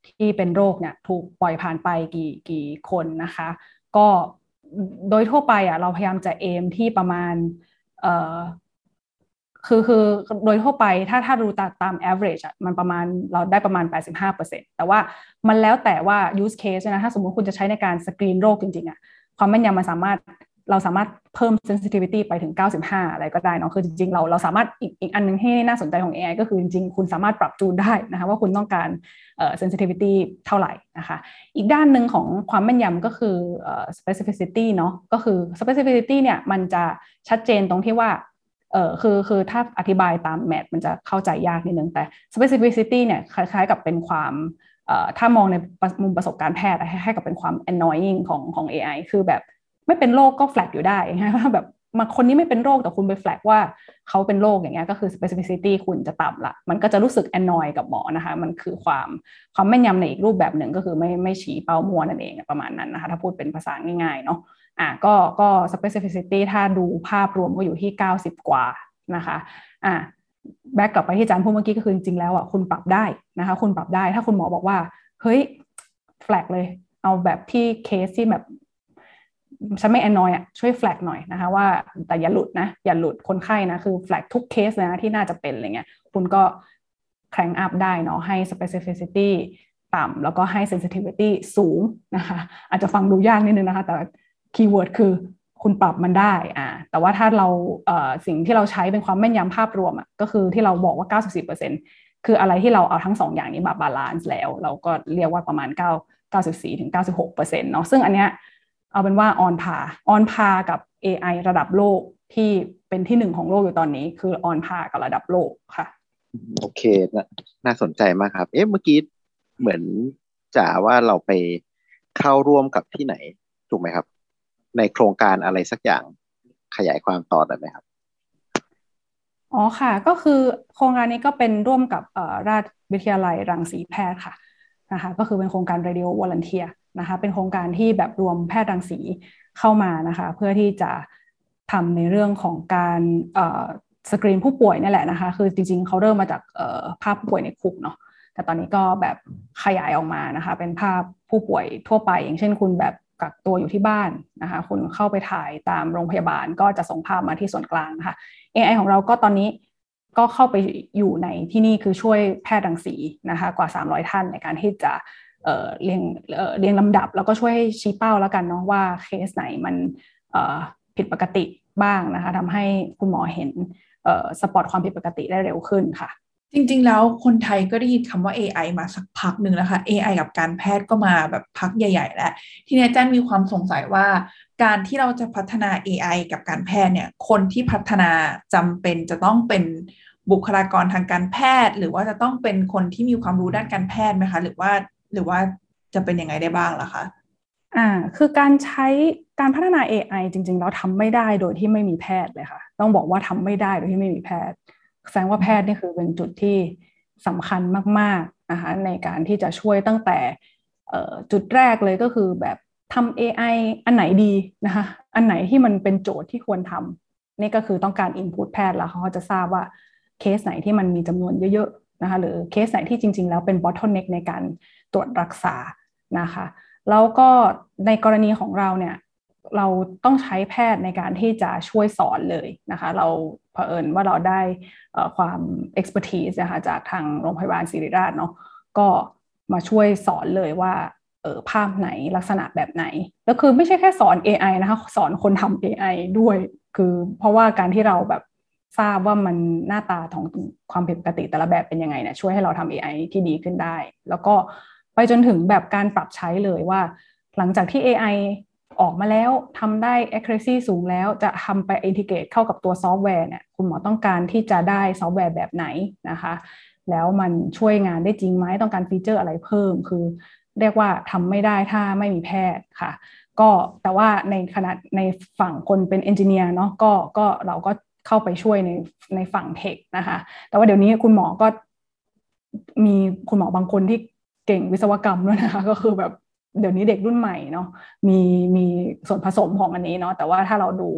ที่เป็นโรคเนี่ยถูกปล่อยผ่านไปกี่กี่คนนะคะ ก็โดยทั่วไปอะเราพยายามจะเอมที่ประมาณเอ่อคือคือโดยทั่วไปถ้าถ้าดูตามตาม average อะมันประมาณเราได้ประมาณ 85%แต่ว่ามันแล้วแต่ว่า use case นะถ้าสมมติคุณจะใช้ในการสกรีนโรคจริงๆอะความแม่นยำมันสามารถ เราสามารถเพิ่ม sensitivity ไปถึง 95 อะไรก็ได้เนาะคือจริงๆ เราเราสามารถอีกอีกอันนึงให้น่าสนใจของ AI ก็คือจริงๆ คุณสามารถปรับจูนได้นะคะว่าคุณต้องการเอ่อ sensitivity เท่าไหร่นะคะอีกด้านหนึ่งของความแม่นยำก็คือเอ่อ specificity เนาะก็คือ specificity เนี่ยมันจะชัดเจนตรงที่ว่าเออคือคือถ้าอธิบายตามแมทมันจะเข้าใจยากนิดนึงแต่ specificity เนี่ยคล้ายๆกับเป็นความถ้ามองในมุมประสบการณ์แพทย์ให้กับเป็นความ annoying ของของ AI คือแบบ ไม่เป็นโรคก็แฟลกอยู่ได้นะแบบมาคนนี้ไม่เป็นโรคแต่คุณไปแฟลกว่าเขาเป็นโรคอย่างเงี้ยก็คือ specificity คุณจะต่ำละ มันก็จะรู้สึก annoy กับหมอนะคะ มันคือความความแม่นยำในอีกรูปแบบหนึ่งก็คือไม่ไม่ชี้เป้ามัวนั่นเองประมาณนั้นนะคะ ถ้าพูดเป็นภาษาง่ายๆเนาะอะก็ก็ specificity ถ้าดูภาพรวมก็อยู่ที่ 90 กว่านะคะอะ back กลับไปที่อาจารย์พูดเมื่อกี้ก็คือจริงๆแล้วอะคุณปรับได้นะคะ คุณปรับได้ถ้าคุณหมอบอกว่า เฮ้ย flag เลยเอาแบบที่เคสที่แบบ ฉันไม่ annoy อะช่วย flag หน่อยนะคะว่าแต่อย่าหลุดนะอย่าหลุดคนไข้นะคือ flag ทุกเคสนะที่น่าจะเป็นอะไรเงี้ยคุณก็crank up ได้เนาะให้ specificity ต่ำแล้วก็ให้ sensitivity สูงนะคะอาจจะฟังดูยากนิดนึงนะคะแต่ keyword คือคุณปรับมันได้อ่าแต่ว่าถ้าเราเอ่อสิ่งที่เราใช้เป็นความแม่นยำภาพรวมอะก็คือที่เราบอกว่า 94%คืออะไรที่เราเอาทั้งสองอย่างนี้มา balance แล้ว เราก็เรียกว่าประมาณ 9 94ถึง96%เนาะซึ่งอันเนี้ย เอาเป็นว่า on par on par กับ AI ระดับโลกที่เป็นที่หนึ่งของโลกอยู่ตอนนี้ คือออนพากับระดับโลกค่ะ โอเคนะน่าสนใจมากครับ เอ๊ะเมื่อกี้เหมือนจ๋าว่าเราไปเข้าร่วมกับที่ไหน ถูกไหมครับ ในโครงการอะไรสักอย่างขยายความต่อได้ไหมครับอ๋อค่ะ ก็คือโครงการนี้ก็เป็นร่วมกับราชวิทยาลัยรังสีแพทย์ค่ะนะคะก็คือเป็นโครงการ Radio Volunteer นะคะเป็นโครงการที่แบบรวมแพทย์รังสีเข้ามานะคะเพื่อที่จะทำในเรื่องของการสกรีนผู้ป่วยนี่แหละนะคะ คือจริงๆเขาเริ่มมาจากภาพผู้ป่วยในคุกเนาะแต่ตอนนี้ก็แบบขยายออกมานะคะ เป็นภาพผู้ป่วยทั่วไป อย่างเช่นคุณแบบกักตัวอยู่ที่บ้านนะคะ คุณเข้าไปถ่ายตามโรงพยาบาลก็จะส่งภาพมาที่ส่วนกลางนะคะ AI ของเราก็ตอนนี้ก็เข้าไปอยู่ในที่นี่คือช่วยแพทย์รังสีนะคะ กว่า 300 ท่านในการที่จะ เเรียงเรียงลำดับ แล้วก็ช่วยชี้เป้าแล้วกันเนาะว่าเคสไหนมันผิดปกติบ้างนะคะทำให้คุณหมอเห็นสปอตความผิดปกติได้เร็วขึ้นค่ะ จริงๆแล้วคนไทยก็ได้ยินคำว่า AI มาสักพักหนึ่งแล้วค่ะ AI กับการแพทย์ก็มาแบบพักใหญ่ ๆ แล้ว ทีนี้อาจารย์มีความสงสัยว่า การที่เราจะพัฒนา AI กับการแพทย์เนี่ย คนที่พัฒนาจำเป็นจะต้องเป็นบุคลากรทางการแพทย์ หรือว่าจะต้องเป็นคนที่มีความรู้ด้านการแพทย์ไหมคะ หรือว่า หรือว่าจะเป็นยังไงได้บ้างล่ะคะอ่าคือการใช้การพัฒนา AI จริง ๆ แล้วทำไม่ได้โดยที่ไม่มีแพทย์เลยค่ะ ต้องบอกว่าทำไม่ได้โดยที่ไม่มีแพทย์ แสดงว่าแพทย์นี่คือเป็นจุดที่สำคัญมากๆนะคะในการที่จะช่วยตั้งแต่จุดแรกเลยก็คือแบบทำ AI อันไหนดีนะคะอันไหนที่มันเป็นโจทย์ที่ควรทำนี่ก็คือต้องการ input แพทย์แล้วเขาจะทราบว่าเคสไหนที่มันมีจำนวนเยอะๆนะคะหรือเคสไหนที่จริง ๆ แล้วเป็น bottleneck ในการ ตรวจรักษานะคะ แล้วก็ในกรณีของเราเนี่ยเราต้องใช้แพทย์ในการที่จะช่วยสอนเลยนะคะ เราเผอิญว่าเราได้ความ expertise นะคะจากทางโรงพยาบาลศิริราชเนาะก็มาช่วยสอนเลยว่าเออภาพไหนลักษณะแบบไหน แล้วคือไม่ใช่แค่สอน AI นะคะสอนคนทำ AI ด้วย คือเพราะว่าการที่เราแบบทราบว่ามันหน้าตาของความผิดปกติแต่ละแบบเป็นยังไงเนี่ยช่วยให้เราทำ AI ที่ดีขึ้นได้ แล้วก็ ไปจนถึงแบบการปรับใช้เลยว่า หลังจากที่ AI ออกมาแล้วทำได้ accuracy สูงแล้วจะทำไป integrate เข้ากับตัวซอฟต์แวร์เนี่ยคุณหมอต้องการที่จะได้ซอฟต์แวร์แบบไหนนะคะ แล้วมันช่วยงานได้จริงไหมต้องการฟีเจอร์อะไรเพิ่ม คือเรียกว่าทำไม่ได้ถ้าไม่มีแพทย์ค่ะ ก็แต่ว่าในขณะในฝั่งคนเป็นเอนจิเนียร์เนาะก็ก็เราก็เข้าไปช่วยในในฝั่งเทคนะคะ แต่ว่าเดี๋ยวนี้คุณหมอก็มีคุณหมอบางคนที่ เก่งวิศวกรรมด้วยนะคะก็คือแบบเดี๋ยวนี้เด็กรุ่นใหม่เนาะมีมีส่วนผสมของอันนี้เนาะแต่ว่าถ้าเราดู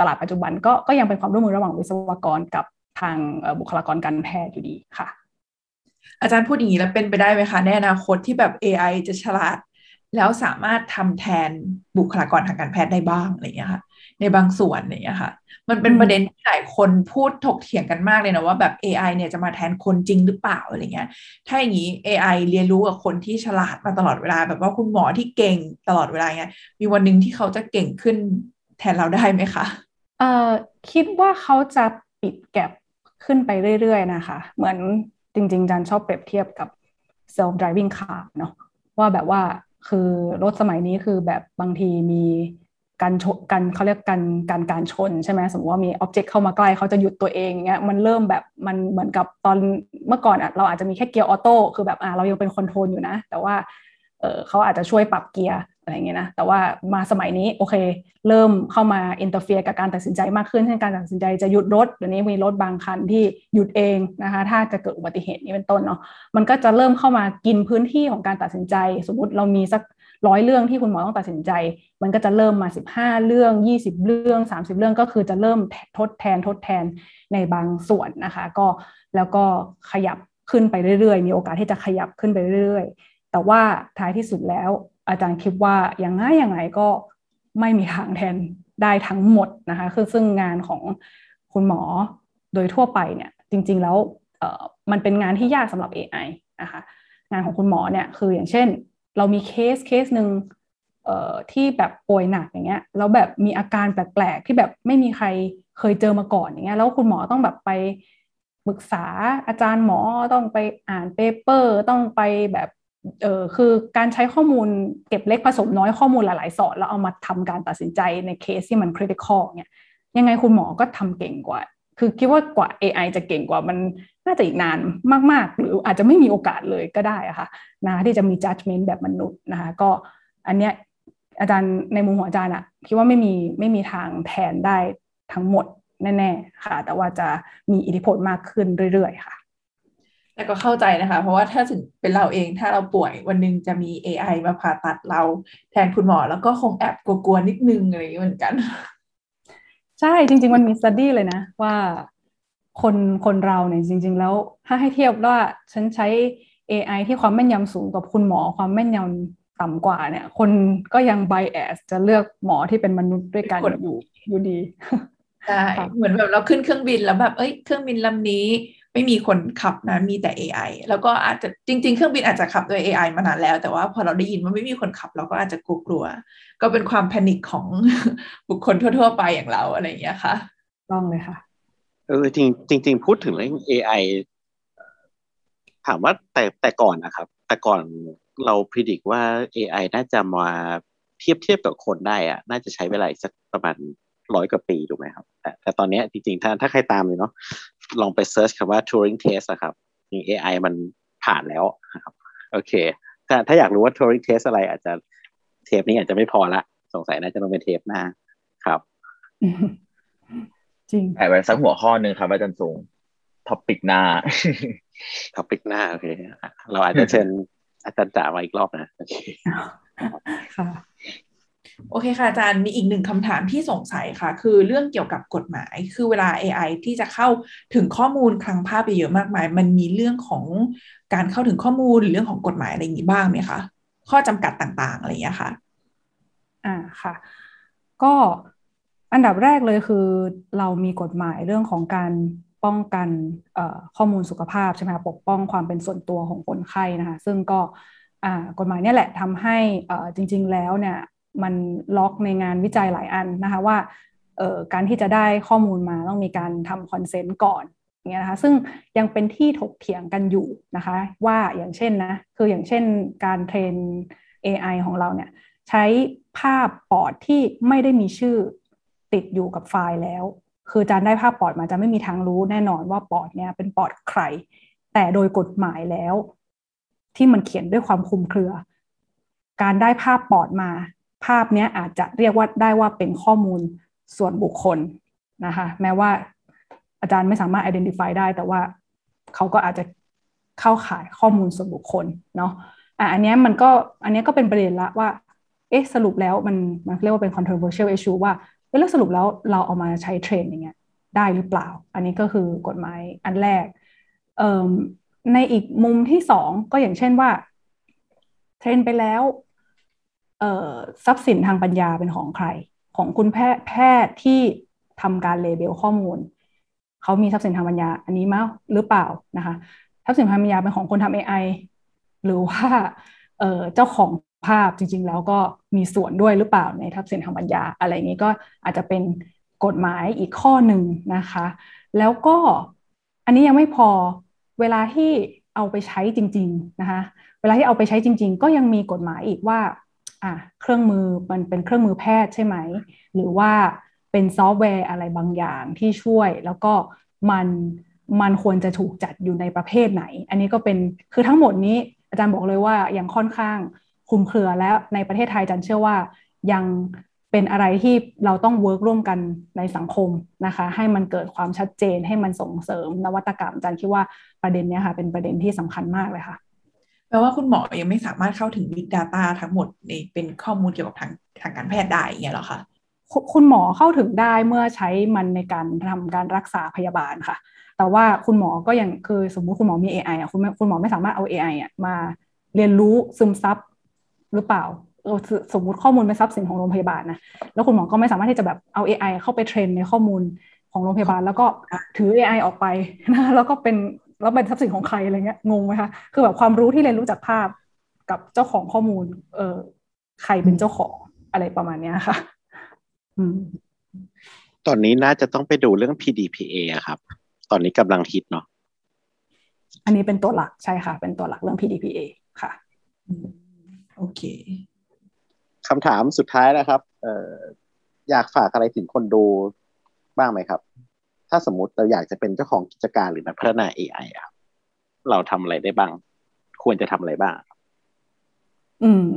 ตลาดปัจจุบันก็ก็ยังเป็นความร่วมมือระหว่างวิศวกรกับทางบุคลากรการแพทย์อยู่ดีค่ะ อาจารย์พูดอย่างนี้แล้วเป็นไปได้ไหมคะในอนาคตที่แบบ AI จะฉลาด แล้วสามารถทำแทนบุคลากรทางการแพทย์ได้บ้างอะไรอย่างเงี้ยค่ะ ในบางส่วนอย่างเงี้ยค่ะ มันเป็นประเด็นที่หลายคนพูดถกเถียงกันมากเลยนะว่าแบบ AI เนี่ยจะมาแทนคนจริงหรือเปล่าอะไรเงี้ย ถ้าอย่างนี้ AI เรียนรู้กับคนที่ฉลาดมาตลอดเวลา แบบว่าคุณหมอที่เก่งตลอดเวลาเงี้ย มีวันหนึ่งที่เขาจะเก่งขึ้นแทนเราได้ไหมคะเอ่อคิดว่าเขาจะปิด gap ขึ้นไปเรื่อยๆนะคะ เหมือนจริงๆอาจารย์ชอบเปรียบเทียบกับ self driving car เนาะว่าแบบว่าคือรถสมัยนี้คือแบบบางทีมี การชนกันเขาเรียกกันการการชนใช่ไหมสมมติว่ามี object เข้ามาใกล้เขาจะหยุดตัวเองเงี้ยมันเริ่มแบบมันเหมือนกับตอนเมื่อก่อนอะเราอาจจะมีแค่เกียร์ออโต้คือแบบอ่าเรายังเป็น control อยู่นะ แต่ว่าเออเขาอาจจะช่วยปรับเกียร์อะไรเงี้ยนะแต่ว่ามาสมัยนี้โอเค เริ่มเข้ามา interfere กับการตัดสินใจมากขึ้นเช่นการตัดสินใจจะหยุดรถเดี๋ยวนี้มีรถบางคันที่หยุดเองนะคะถ้าจะเกิดอุบัติเหตุนี้เป็นต้นเนาะมันก็จะเริ่มเข้ามากินพื้นที่ของการตัดสินใจ สมมติเรามีสัก ร้อยเรื่องที่คุณหมอต้องตัดสินใจ มันก็จะเริ่มมา 15 เรื่อง 20 เรื่อง 30 เรื่องก็คือจะเริ่มทดแทนทดแทนในบางส่วนนะคะ ก็แล้วก็ขยับขึ้นไปเรื่อยๆ มีโอกาสที่จะขยับขึ้นไปเรื่อยๆ แต่ว่าท้ายที่สุดแล้ว อาจารย์คิดว่าอย่างง่ายอย่างไรก็ไม่มีทางแทนได้ทั้งหมดนะคะคือซึ่งงานของคุณหมอโดยทั่วไปเนี่ยจริง ๆ แล้วมันเป็นงานที่ยากสำหรับ AI นะคะงานของคุณหมอเนี่ยคืออย่างเช่น เรามีเคสเคสหนึ่งที่แบบป่วยหนักอย่างเงี้ยแล้วแบบมีอาการแปลกๆที่แบบไม่มีใครเคยเจอมาก่อนอย่างเงี้ยแล้วคุณหมอต้องแบบไปปรึกษาอาจารย์หมอต้องไปอ่าน paper ต้องไปแบบเออคือการใช้ข้อมูลเก็บเล็กผสมน้อยข้อมูลหลาย ๆ สอดแล้วเอามาทำการตัดสินใจในเคสที่มัน critical เนี่ยยังไงคุณหมอก็ทำเก่งกว่า คือคิดว่ากว่า AI จะเก่งกว่ามันน่าจะอีกนานมากๆ หรืออาจจะไม่มีโอกาสเลยก็ได้อะค่ะนะที่จะมี judgment แบบมนุษย์นะคะก็อันเนี้ยอาจารย์ในมุมของอาจารย์อะคิดว่าไม่มีไม่มีทางแทนได้ทั้งหมดแน่ๆค่ะ แต่ว่าจะมีอิทธิพลมากขึ้นเรื่อยๆค่ะแต่ก็เข้าใจนะคะ เพราะว่าถ้าถึงเป็นเราเองถ้าเราป่วยวันหนึ่งจะมี AI มาผ่าตัดเราแทนคุณหมอ แล้วก็คงแอบกลัวๆนิดนึงอะไรอย่างนี้เหมือนกัน ใช่จริง ๆ มันมีสตดี้เลยนะ ว่าคนคนเราเนี่ยจริง ๆ แล้วถ้าให้เทียบว่าฉันใช้ AI ที่ความแม่นยำสูงกับคุณหมอความแม่นยำต่ำกว่าเนี่ย คนก็ยังไบแอสจะเลือกหมอที่เป็นมนุษย์ด้วยกันอยู่อยู่ดีใช่เหมือนแบบเราขึ้นเครื่องบินแล้วแบบเอ้ยเครื่องบินลำนี้ ไม่มีคนขับนะมีแต่ AI แล้วก็อาจจะจริง ๆ เครื่องบินอาจจะขับโดย AI มานานแล้ว แต่ว่าพอเราได้ยินว่าไม่มีคนขับเราก็อาจจะกลัวๆก็เป็นความแพนิคของบุคคลทั่ว ๆ ไปอย่างเราอะไรอย่างเงี้ยค่ะต้องเลยค่ะเออจริงจริงพูดถึงเรื่อง AI ถามว่าแต่แต่ก่อนนะครับ แต่ก่อนเราพิจิตว่า AI น่าจะมาเทียบเทียบกับคนได้อะน่าจะใช้เวลาสักประมาณร้อยกว่าปีถูกไหมครับแต่แต่ตอนนี้จริงๆถ้าถ้าใครตามเลยเนาะ ลองไปเซิร์ชคำว่า Turing Test อะครับนี่ AI มันผ่านแล้วนะครับ โอเค ถ้าถ้าอยากรู้ว่า Turing Test อะไรอาจจะเทปนี้อาจจะไม่พอละ สงสัยน่าจะต้องเป็นเทปหน้าครับ จริงแอบไว้สักหัวข้อหนึ่งครับอาจารย์สูง topic หน้า topic หน้าโอเค เราอาจจะเชิญอาจารย์จ่ามาอีกรอบนะ โอเคค่ะ โอเคค่ะอาจารย์มีอีกหนึ่งคำถามที่สงสัยค่ะ คือเรื่องเกี่ยวกับกฎหมาย คือเวลา AI ที่จะเข้าถึงข้อมูลคลังภาพไปเยอะมากมาย มันมีเรื่องของการเข้าถึงข้อมูลหรือเรื่องของกฎหมายอะไรอย่างนี้บ้างไหมคะข้อจำกัดต่างๆอะไรอย่างนี้ค่ะอ่าค่ะ ก็อันดับแรกเลยคือเรามีกฎหมายเรื่องของการป้องกันข้อมูลสุขภาพใช่ไหมปกป้องความเป็นส่วนตัวของคนไข้นะคะซึ่งก็กฎหมายนี่แหละทำให้จริง ๆ แล้วเนี่ย มันล็อกในงานวิจัยหลายอันนะคะว่าการที่จะได้ข้อมูลมาต้องมีการทำคอนเซนต์ก่อนอย่างเงี้ยนะคะซึ่งยังเป็นที่ถกเถียงกันอยู่นะคะว่าอย่างเช่นนะคืออย่างเช่นการเทรน AI ของเราเนี่ยใช้ภาพปอดที่ไม่ได้มีชื่อติดอยู่กับไฟล์แล้ว คือจานได้ภาพปอดมาจะไม่มีทางรู้แน่นอนว่าปอดเนี่ยเป็นปอดใคร แต่โดยกฎหมายแล้ว ที่มันเขียนด้วยความคุมเครือ การได้ภาพปอดมา ภาพนี้อาจจะเรียกว่าได้ว่าเป็นข้อมูลส่วนบุคคลนะคะแม้ว่าอาจารย์ไม่สามารถ identify ได้ แต่ว่าเขาก็อาจจะเข้าขายข้อมูลส่วนบุคคลเนาะอะอันนี้มันก็อันนี้ก็เป็นประเด็นละว่าเอ๊ะสรุปแล้วมันมันเรียกว่าเป็น controversial issue ว่าแล้วสรุปแล้วเราเอามาใช้เทรนอย่างเงี้ยได้หรือเปล่า อันนี้ก็คือกฎหมายอันแรกในอีกมุมที่สองก็อย่างเช่นว่า เทรนไปแล้ว ทรัพย์สินทางปัญญาเป็นของใคร ของคุณแพทย์แพทย์ที่ทำการเลเบลข้อมูล เขามีทรัพย์สินทางปัญญา อันนี้มั้หรือเปล่านะคะทรัพย์สินทางปัญญาเป็นของคนทำ AI หรือว่าเจ้าของภาพจริง ๆ แล้วก็มีส่วนด้วยหรือเปล่าในทรัพย์สินทางปัญญา อะไรอย่างนี้ก็อาจจะเป็นกฎหมายอีกข้อหนึ่งนะคะ แล้วก็อันนี้ยังไม่พอเวลาที่เอาไปใช้จริง ๆ นะคะ เวลาที่เอาไปใช้จริง ๆ ก็ยังมีกฎหมายอีกว่า อะเครื่องมือมันเป็นเครื่องมือแพทย์ใช่ไหม หรือว่าเป็นซอฟต์แวร์อะไรบางอย่างที่ช่วย แล้วก็มันมันควรจะถูกจัดอยู่ในประเภทไหน อันนี้ก็เป็นคือทั้งหมดนี้อาจารย์บอกเลยว่ายังค่อนข้างคลุมเครือแล้วในประเทศไทยอาจารย์เชื่อว่ายังเป็นอะไรที่เราต้อง work ร่วมกันในสังคมนะคะ ให้มันเกิดความชัดเจนให้มันส่งเสริมนวัตกรรมอาจารย์คิดว่าประเด็นนี้ค่ะเป็นประเด็นที่สำคัญมากเลยค่ะ แปลว่าคุณหมอยังไม่สามารถเข้าถึง Big Data ทั้งหมดในเป็นข้อมูลเกี่ยวกับทางทางการแพทย์ได้เงี้ยหรอคะคุณหมอเข้าถึงได้เมื่อใช้มันในการทำการรักษาพยาบาลค่ะ แต่ว่าคุณหมอก็ยังคือสมมุติคุณหมอมี AI อะคุณคุณหมอไม่สามารถเอา AI อะมาเรียนรู้ซึมซับหรือเปล่าสมมุติข้อมูลเป็นทรัพย์สินของโรงพยาบาลนะแล้วคุณหมอก็ไม่สามารถที่จะแบบเอา AI เข้าไปเทรนในข้อมูลของโรงพยาบาล แล้วก็ถือ AI ออกไปนะแล้วก็เป็น แล้วเป็นทรัพย์สินของใครอะไรเงี้ยงงไหมคะคือแบบความรู้ที่เรียนรู้จากภาพกับเจ้าของข้อมูล เออใครเป็นเจ้าของอะไรประมาณนี้ค่ะตอนนี้น่าจะต้องไปดูเรื่อง PDPA อะครับ ตอนนี้กำลังฮิตเนาะอันนี้เป็นตัวหลักใช่ค่ะ เป็นตัวหลักเรื่อง PDPA ค่ะโอเคคำถามสุดท้ายนะครับ เอ่ออยากฝากอะไรถึงคนดูบ้างไหมครับ ถ้าสมมติเราอยากจะเป็นเจ้าของกิจการหรือนักพัฒนา AI ครับเราทำอะไรได้บ้าง ควรจะทำอะไรบ้าง อืม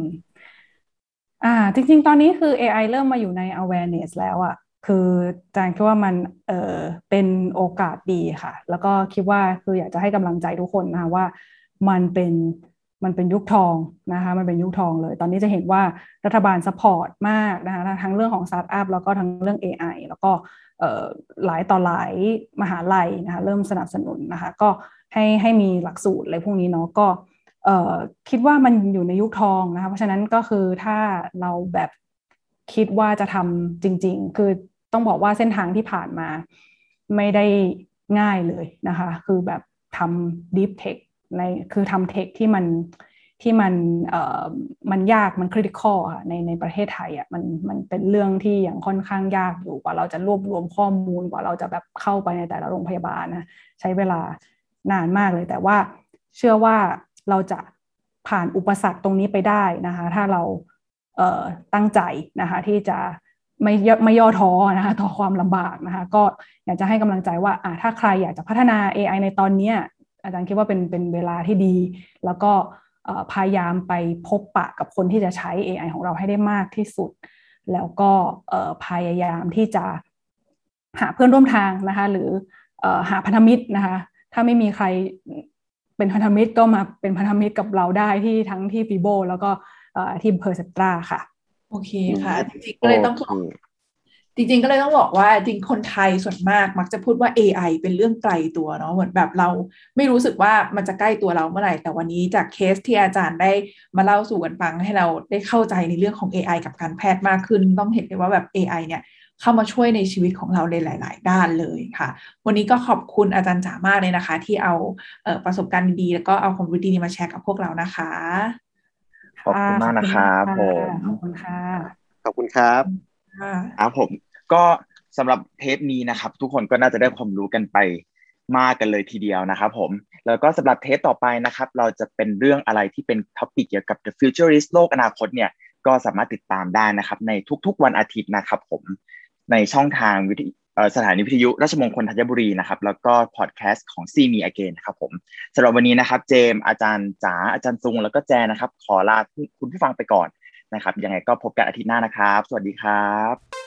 อ่า จริง ๆ ตอนนี้คือ AI เริ่มมาอยู่ใน awareness แล้วอะคือจางคิดว่ามันเออเป็นโอกาสดีค่ะ แล้วก็คิดว่าคืออยากจะให้กำลังใจทุกคนนะคะว่า มันเป็น มันเป็นยุคทองนะคะมันเป็นยุคทองเลย ตอนนี้จะเห็นว่ารัฐบาล support มากนะคะทั้งเรื่องของสตาร์ทอัพแล้วก็ทั้งเรื่อง AI แล้วก็หลายต่อหลายมหาลัยนะคะเริ่มสนับสนุนนะคะก็ให้ให้มีหลักสูตรอะไรพวกนี้เนาะก็คิดว่ามันอยู่ในยุคทองนะคะเพราะฉะนั้นก็คือถ้าเราแบบคิดว่าจะทำจริง ๆ คือต้องบอกว่าเส้นทางที่ผ่านมาไม่ได้ง่ายเลยนะคะ คือแบบทำ deep tech ในคือทำเทคที่มันที่มันเอ่อมันยากมันคริติคอลค่ะในในประเทศไทยอะมันมันเป็นเรื่องที่อย่างค่อนข้างยากอยู่กว่าเราจะรวบรวมข้อมูลกว่าเราจะแบบเข้าไปในแต่ละโรงพยาบาลนะใช้เวลานานมากเลย แต่ว่าเชื่อว่าเราจะผ่านอุปสรรคตรงนี้ไปได้นะคะ ถ้าเราเอ่อตั้งใจนะคะที่จะไม่ไม่ย่อท้อนะคะต่อความลำบากนะคะ ก็อยากจะให้กำลังใจว่าอ่าถ้าใครอยากจะพัฒนา AI ในตอนนี้ อาจารย์คิดว่าเป็นเป็นเวลาที่ดี แล้วก็พยายามไปพบปะกับคนที่จะใช้ AI ของเราให้ได้มากที่สุด แล้วก็พยายามที่จะหาเพื่อนร่วมทางนะคะ หรือหาพันธมิตรนะคะ ถ้าไม่มีใครเป็นพันธมิตรก็มาเป็นพันธมิตรกับเราได้ที่ทั้งที่ฟีโบแล้วก็ที่เพอร์เซตราค่ะ โอเคค่ะ จริงๆก็เลยต้องขอ จริงๆก็เลยต้องบอกว่าจริงคนไทยส่วนมากมักจะพูดว่า AI เป็นเรื่องไกลตัวเนาะเหมือนแบบเราไม่รู้สึกว่ามันจะใกล้ตัวเราเมื่อไหร่ แต่วันนี้จากเคสที่อาจารย์ได้มาเล่าสู่กันฟังให้เราได้เข้าใจในเรื่องของ AI กับการแพทย์มากขึ้น ต้องเห็นเลยว่าแบบ AI เนี่ยเข้ามาช่วยในชีวิตของเราในหลาย ๆ ด้านเลยค่ะ วันนี้ก็ขอบคุณอาจารย์จ๋ามากเลยนะคะ ที่เอาเอประสบการณ์ดีๆแล้วก็เอาความรู้ดีๆมาแชร์กับพวกเรานะคะ ขอบคุณมากนะครับผมขอบคุณค่ะขอบคุณครับครับผม ก็สำหรับเทปนี้นะครับ ทุกคนก็น่าจะได้ความรู้กันไปมากกันเลยทีเดียวนะครับผม แล้วก็สำหรับเทปต่อไปนะครับ เราจะเป็นเรื่องอะไรที่เป็น topic เกี่ยวกับ the futurist โลกอนาคตเนี่ยก็สามารถติดตามได้นะครับ ในทุกๆวันอาทิตย์นะครับผมในช่องทางวิทสถานีวิทยุราชมงคลธัญบุรีนะครับ แล้วก็พอดแคสต์ของ See Me Again ครับผมสำหรับวันนี้นะครับ เจมอาจารย์จ๋าอาจารย์ซุงแล้วก็แจนะครับ ขอลาคุณผู้ฟังไปก่อนนะครับ ยังไงก็พบกันอาทิตย์หน้านะครับ สวัสดีครับ